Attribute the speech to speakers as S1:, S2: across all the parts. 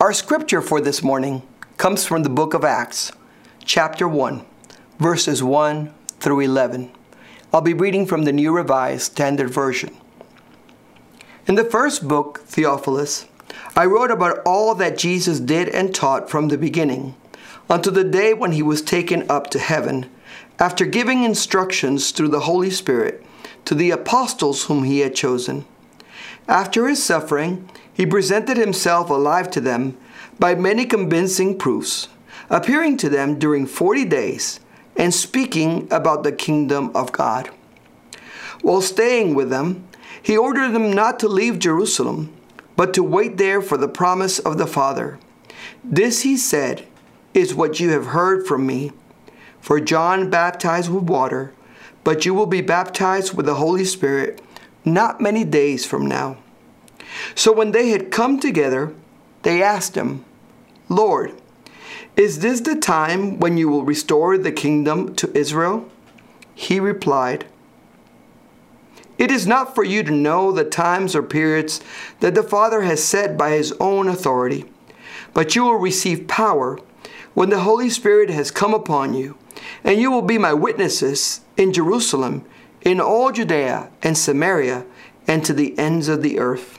S1: Our scripture for this morning comes from the book of Acts, chapter 1, verses 1 through 11. I'll be reading from the New Revised Standard Version. In the first book, Theophilus, I wrote about all that Jesus did and taught from the beginning until the day when he was taken up to heaven, after giving instructions through the Holy Spirit to the apostles whom he had chosen. After his suffering, he presented himself alive to them by many convincing proofs, appearing to them during forty days and speaking about the kingdom of God. While staying with them, he ordered them not to leave Jerusalem, but to wait there for the promise of the Father. This, he said, is what you have heard from me. For John baptized with water, but you will be baptized with the Holy Spirit not many days from now. So when they had come together, they asked him, Lord, is this the time when you will restore the kingdom to Israel? He replied, It is not for you to know the times or periods that the Father has set by his own authority, but you will receive power when the Holy Spirit has come upon you, and you will be my witnesses in Jerusalem, in all Judea and Samaria, and to the ends of the earth.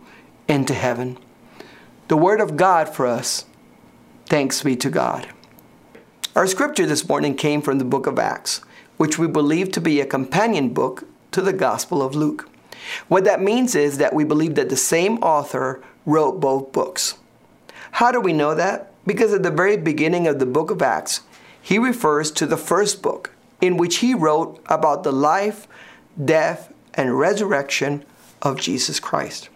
S1: into heaven. The word of God for us. Thanks be to God. Our scripture this morning came from the book of Acts, which we believe to be a companion book to the Gospel of Luke. What that means is that we believe that the same author wrote both books. How do we know that? Because at the very beginning of the book of Acts, he refers to the first book, in which he wrote about the life, death, and resurrection of Jesus Christ.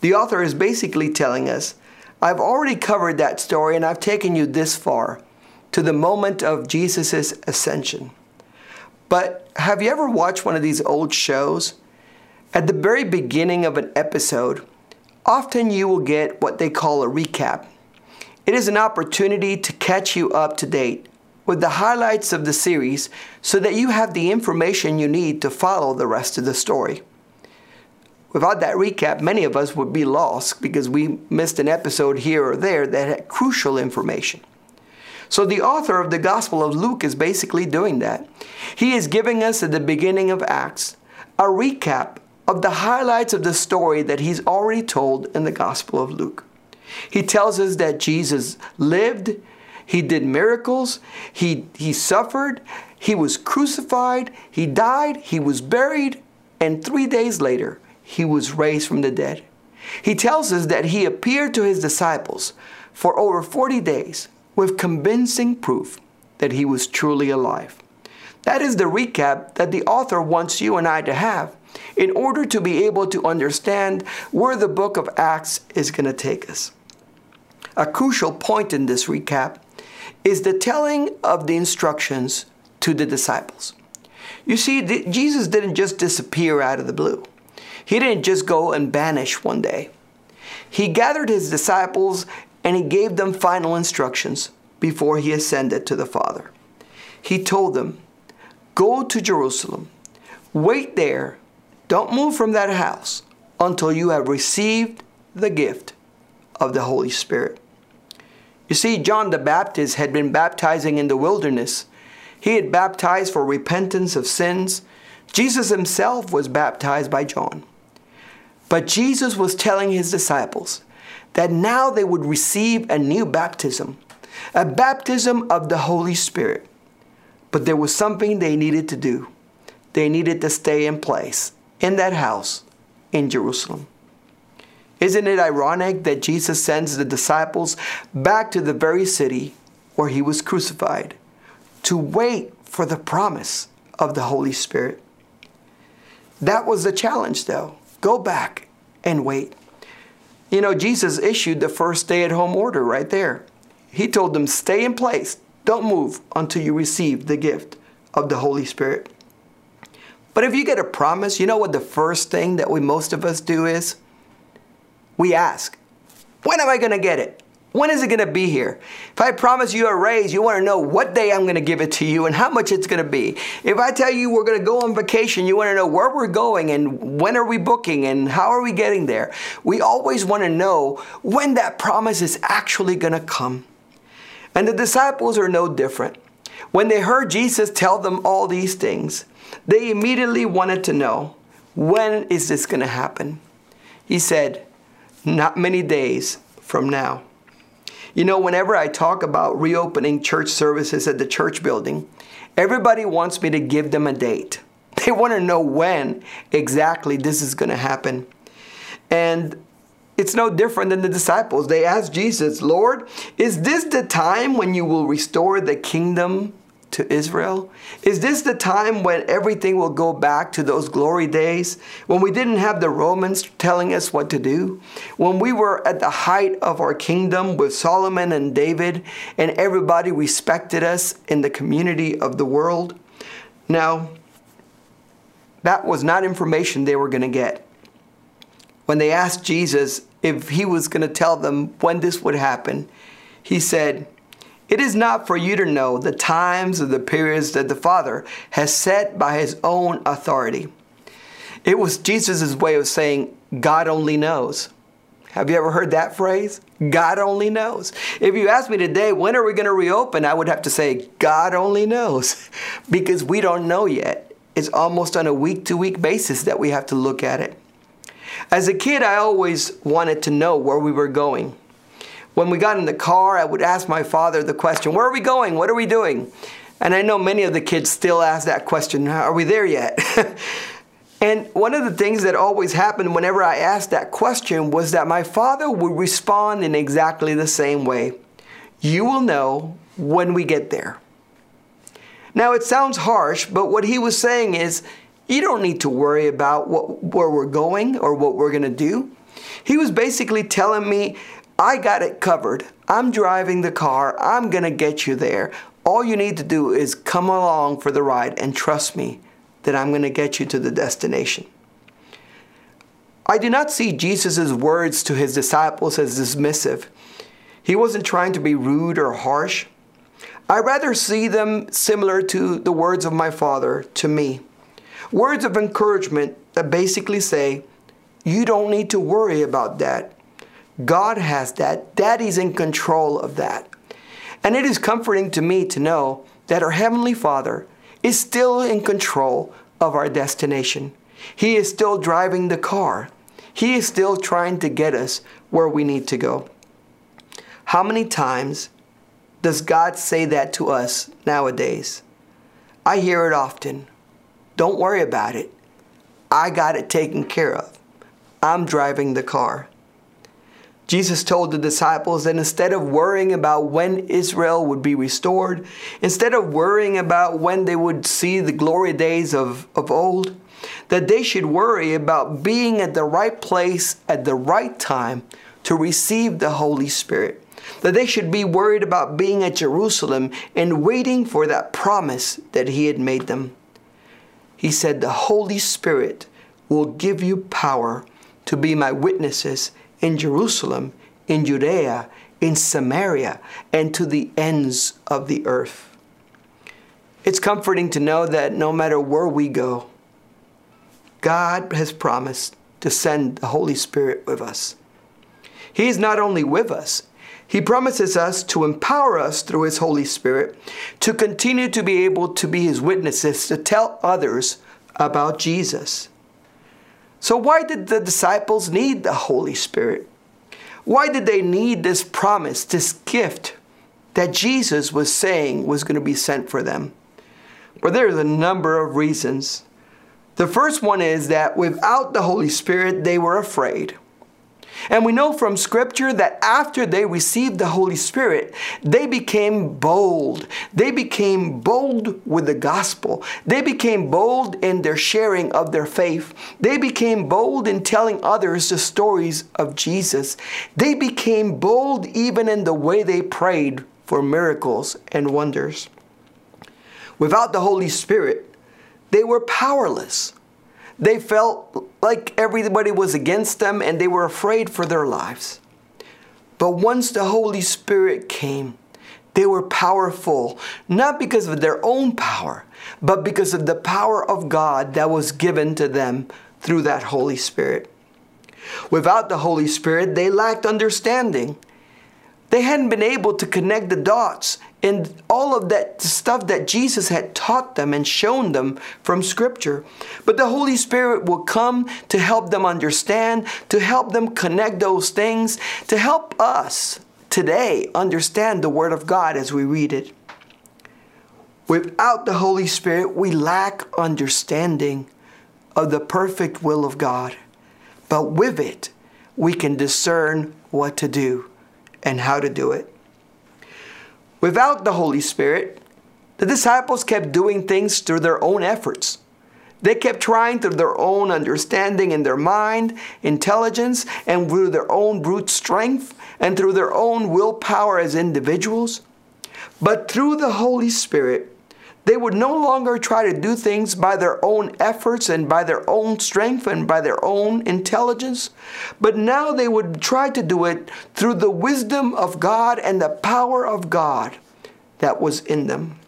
S1: The author is basically telling us, I've already covered that story and I've taken you this far to the moment of Jesus' ascension. But have you ever watched one of these old shows? At the very beginning of an episode, often you will get what they call a recap. It is an opportunity to catch you up to date with the highlights of the series so that you have the information you need to follow the rest of the story. Without that recap, many of us would be lost because we missed an episode here or there that had crucial information. So the author of the Gospel of Luke is basically doing that. He is giving us at the beginning of Acts a recap of the highlights of the story that he's already told in the Gospel of Luke. He tells us that Jesus lived, he did miracles, he, he suffered, he was crucified, he died, he was buried, and three days later, he was raised from the dead. He tells us that he appeared to his disciples for over 40 days with convincing proof that he was truly alive. That is the recap that the author wants you and I to have in order to be able to understand where the book of Acts is going to take us. A crucial point in this recap is the telling of the instructions to the disciples. You see, Jesus didn't just disappear out of the blue. He didn't just go and vanish one day. He gathered his disciples and he gave them final instructions before he ascended to the Father. He told them, Go to Jerusalem, wait there, don't move from that house until you have received the gift of the Holy Spirit. You see, John the Baptist had been baptizing in the wilderness. He had baptized for repentance of sins. Jesus himself was baptized by John. But Jesus was telling his disciples that now they would receive a new baptism, a baptism of the Holy Spirit. But there was something they needed to do. They needed to stay in place in that house in Jerusalem. Isn't it ironic that Jesus sends the disciples back to the very city where he was crucified to wait for the promise of the Holy Spirit? That was the challenge, though. Go back and wait. You know, Jesus issued the first stay at home order right there. He told them, Stay in place, don't move until you receive the gift of the Holy Spirit. But if you get a promise, you know what the first thing that we most of us do is? We ask, When am I going to get it? When is it going to be here? If I promise you a raise, you want to know what day I'm going to give it to you and how much it's going to be. If I tell you we're going to go on vacation, you want to know where we're going and when are we booking and how are we getting there. We always want to know when that promise is actually going to come. And the disciples are no different. When they heard Jesus tell them all these things, they immediately wanted to know when is this going to happen? He said, Not many days from now. You know, whenever I talk about reopening church services at the church building, everybody wants me to give them a date. They want to know when exactly this is going to happen. And it's no different than the disciples. They asked Jesus, Lord, is this the time when you will restore the kingdom to Israel? Is this the time when everything will go back to those glory days? When we didn't have the Romans telling us what to do? When we were at the height of our kingdom with Solomon and David and everybody respected us in the community of the world? Now, that was not information they were going to get. When they asked Jesus if he was going to tell them when this would happen, he said, it is not for you to know the times or the periods that the Father has set by his own authority. It was Jesus' way of saying, God only knows. Have you ever heard that phrase? God only knows. If you ask me today, when are we going to reopen? I would have to say, God only knows, because we don't know yet. It's almost on a week to week basis that we have to look at it. As a kid, I always wanted to know where we were going. When we got in the car, I would ask my father the question, Where are we going? What are we doing? And I know many of the kids still ask that question Are we there yet? and one of the things that always happened whenever I asked that question was that my father would respond in exactly the same way You will know when we get there. Now, it sounds harsh, but what he was saying is, you don't need to worry about what, where we're going or what we're going to do. He was basically telling me I got it covered. I'm driving the car. I'm going to get you there. All you need to do is come along for the ride and trust me that I'm going to get you to the destination. I do not see Jesus' words to his disciples as dismissive. He wasn't trying to be rude or harsh. I rather see them similar to the words of my father to me. Words of encouragement that basically say, You don't need to worry about that. God has that. Daddy's in control of that. And it is comforting to me to know that our Heavenly Father is still in control of our destination. He is still driving the car. He is still trying to get us where we need to go. How many times does God say that to us nowadays? I hear it often. Don't worry about it. I got it taken care of. I'm driving the car. Jesus told the disciples that instead of worrying about when Israel would be restored, instead of worrying about when they would see the glory days of, of old, that they should worry about being at the right place at the right time to receive the Holy Spirit. That they should be worried about being at Jerusalem and waiting for that promise that He had made them. He said, The Holy Spirit will give you power to be my witnesses in Jerusalem, in Judea, in Samaria, and to the ends of the earth. It's comforting to know that no matter where we go, God has promised to send the Holy Spirit with us. He is not only with us, He promises us to empower us through His Holy Spirit to continue to be able to be His witnesses, to tell others about Jesus. So, why did the disciples need the Holy Spirit? Why did they need this promise, this gift that Jesus was saying was going to be sent for them? Well, there's a number of reasons. The first one is that without the Holy Spirit, they were afraid. And we know from Scripture that after they received the Holy Spirit, they became bold. They became bold with the gospel. They became bold in their sharing of their faith. They became bold in telling others the stories of Jesus. They became bold even in the way they prayed for miracles and wonders. Without the Holy Spirit, they were powerless. They felt like everybody was against them and they were afraid for their lives. But once the Holy Spirit came, they were powerful, not because of their own power, but because of the power of God that was given to them through that Holy Spirit. Without the Holy Spirit, they lacked understanding. They hadn't been able to connect the dots in all of that stuff that Jesus had taught them and shown them from Scripture. But the Holy Spirit will come to help them understand, to help them connect those things, to help us today understand the Word of God as we read it. Without the Holy Spirit, we lack understanding of the perfect will of God. But with it, we can discern what to do and how to do it. Without the Holy Spirit, the disciples kept doing things through their own efforts. They kept trying through their own understanding in their mind, intelligence, and through their own brute strength, and through their own willpower as individuals. But through the Holy Spirit, they would no longer try to do things by their own efforts and by their own strength and by their own intelligence, but now they would try to do it through the wisdom of God and the power of God that was in them.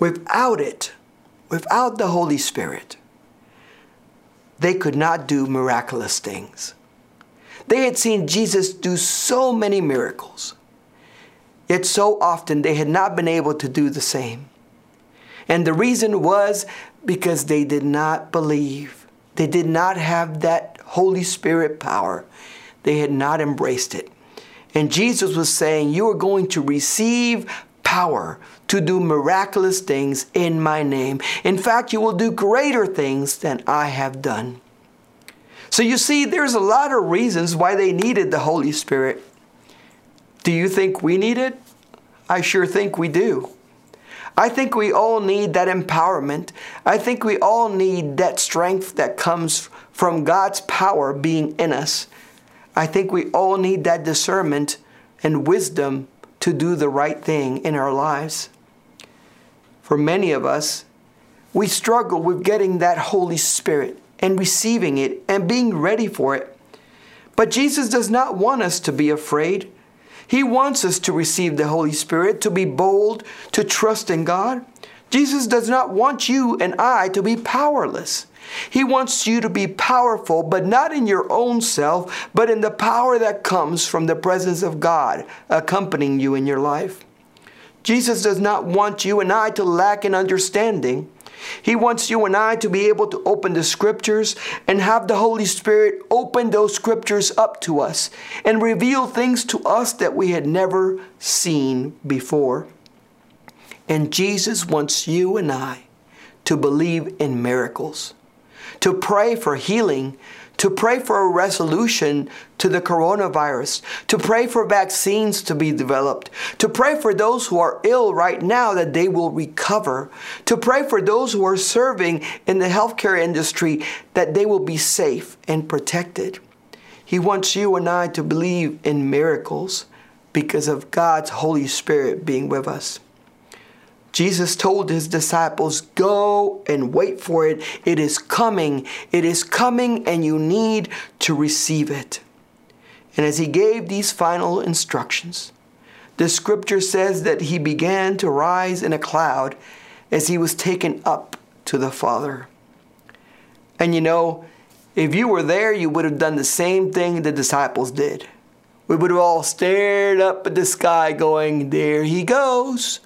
S1: Without it, without the Holy Spirit, they could not do miraculous things. They had seen Jesus do so many miracles, yet so often they had not been able to do the same. And the reason was because they did not believe. They did not have that Holy Spirit power. They had not embraced it. And Jesus was saying, You are going to receive power to do miraculous things in my name. In fact, you will do greater things than I have done. So you see, there's a lot of reasons why they needed the Holy Spirit. Do you think we need it? I sure think we do. I think we all need that empowerment. I think we all need that strength that comes from God's power being in us. I think we all need that discernment and wisdom to do the right thing in our lives. For many of us, we struggle with getting that Holy Spirit and receiving it and being ready for it. But Jesus does not want us to be afraid. He wants us to receive the Holy Spirit, to be bold, to trust in God. Jesus does not want you and I to be powerless. He wants you to be powerful, but not in your own self, but in the power that comes from the presence of God accompanying you in your life. Jesus does not want you and I to lack in understanding. He wants you and I to be able to open the scriptures and have the Holy Spirit open those scriptures up to us and reveal things to us that we had never seen before. And Jesus wants you and I to believe in miracles, to pray for healing to pray for a resolution to the coronavirus, to pray for vaccines to be developed, to pray for those who are ill right now that they will recover, to pray for those who are serving in the healthcare industry that they will be safe and protected. He wants you and I to believe in miracles because of God's Holy Spirit being with us. Jesus told his disciples, Go and wait for it. It is coming. It is coming, and you need to receive it. And as he gave these final instructions, the scripture says that he began to rise in a cloud as he was taken up to the Father. And you know, if you were there, you would have done the same thing the disciples did. We would have all stared up at the sky, going, There he goes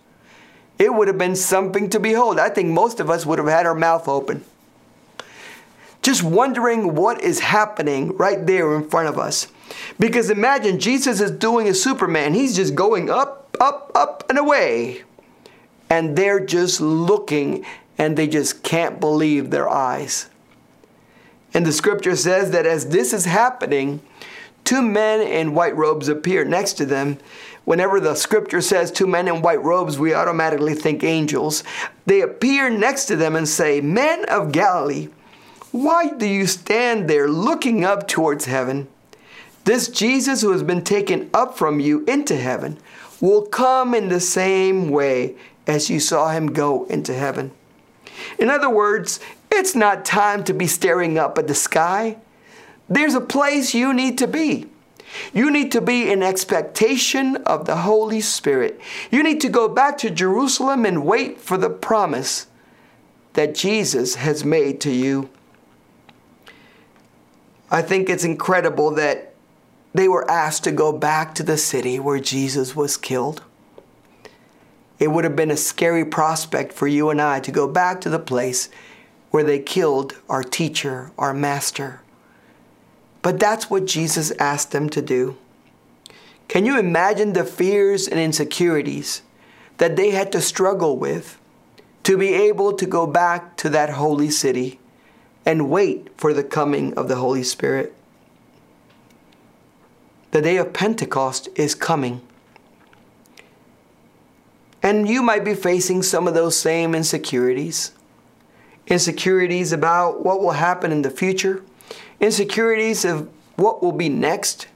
S1: it would have been something to behold. I think most of us would have had our mouth open. Just wondering what is happening right there in front of us. Because imagine Jesus is doing a Superman. He's just going up, up, up, and away. And they're just looking and they just can't believe their eyes. And the scripture says that as this is happening, two men in white robes appear next to them. Whenever the scripture says two men in white robes, we automatically think angels. They appear next to them and say, Men of Galilee, why do you stand there looking up towards heaven? This Jesus who has been taken up from you into heaven will come in the same way as you saw him go into heaven. In other words, it's not time to be staring up at the sky. There's a place you need to be. You need to be in expectation of the Holy Spirit. You need to go back to Jerusalem and wait for the promise that Jesus has made to you. I think it's incredible that they were asked to go back to the city where Jesus was killed. It would have been a scary prospect for you and I to go back to the place where they killed our teacher, our master. But that's what Jesus asked them to do. Can you imagine the fears and insecurities that they had to struggle with to be able to go back to that holy city and wait for the coming of the Holy Spirit? The day of Pentecost is coming. And you might be facing some of those same insecurities. Insecurities about what will happen in the future, insecurities of what will be next,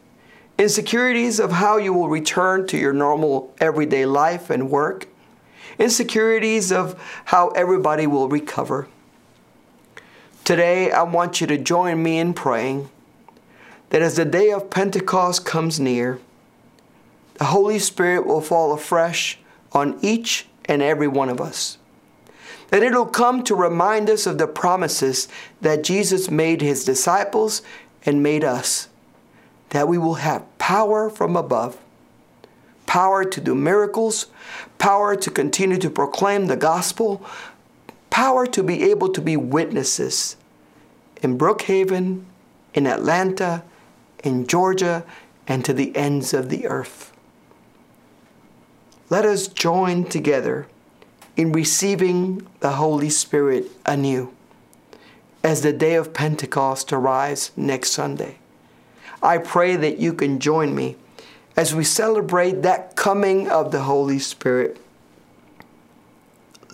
S1: insecurities of how you will return to your normal everyday life and work, insecurities of how everybody will recover. Today, I want you to join me in praying that as the day of Pentecost comes near, the Holy Spirit will fall afresh on each and every one of us. That it'll come to remind us of the promises that Jesus made his disciples and made us. That we will have power from above, power to do miracles, power to continue to proclaim the gospel, power to be able to be witnesses in Brookhaven, in Atlanta, in Georgia, and to the ends of the earth let us join together in receiving the Holy Spirit anew as the day of Pentecost arrives next Sunday. I pray that you can join me as we celebrate that coming of the Holy Spirit.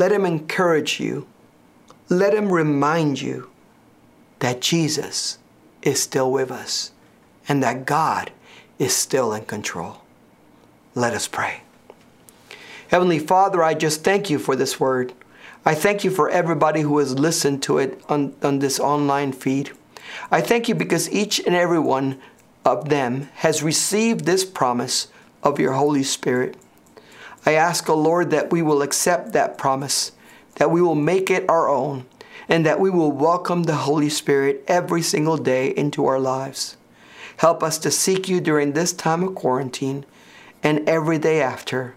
S1: Let Him encourage you. Let Him remind you that Jesus is still with us and that God is still in control. Let us pray. Heavenly Father, I just thank you for this word. I thank you for everybody who has listened to it on, on this online feed. I thank you because each and every one of them has received this promise of your Holy Spirit. I ask, O oh Lord, that we will accept that promise, that we will make it our own, and that we will welcome the Holy Spirit every single day into our lives. Help us to seek you during this time of quarantine and every day after.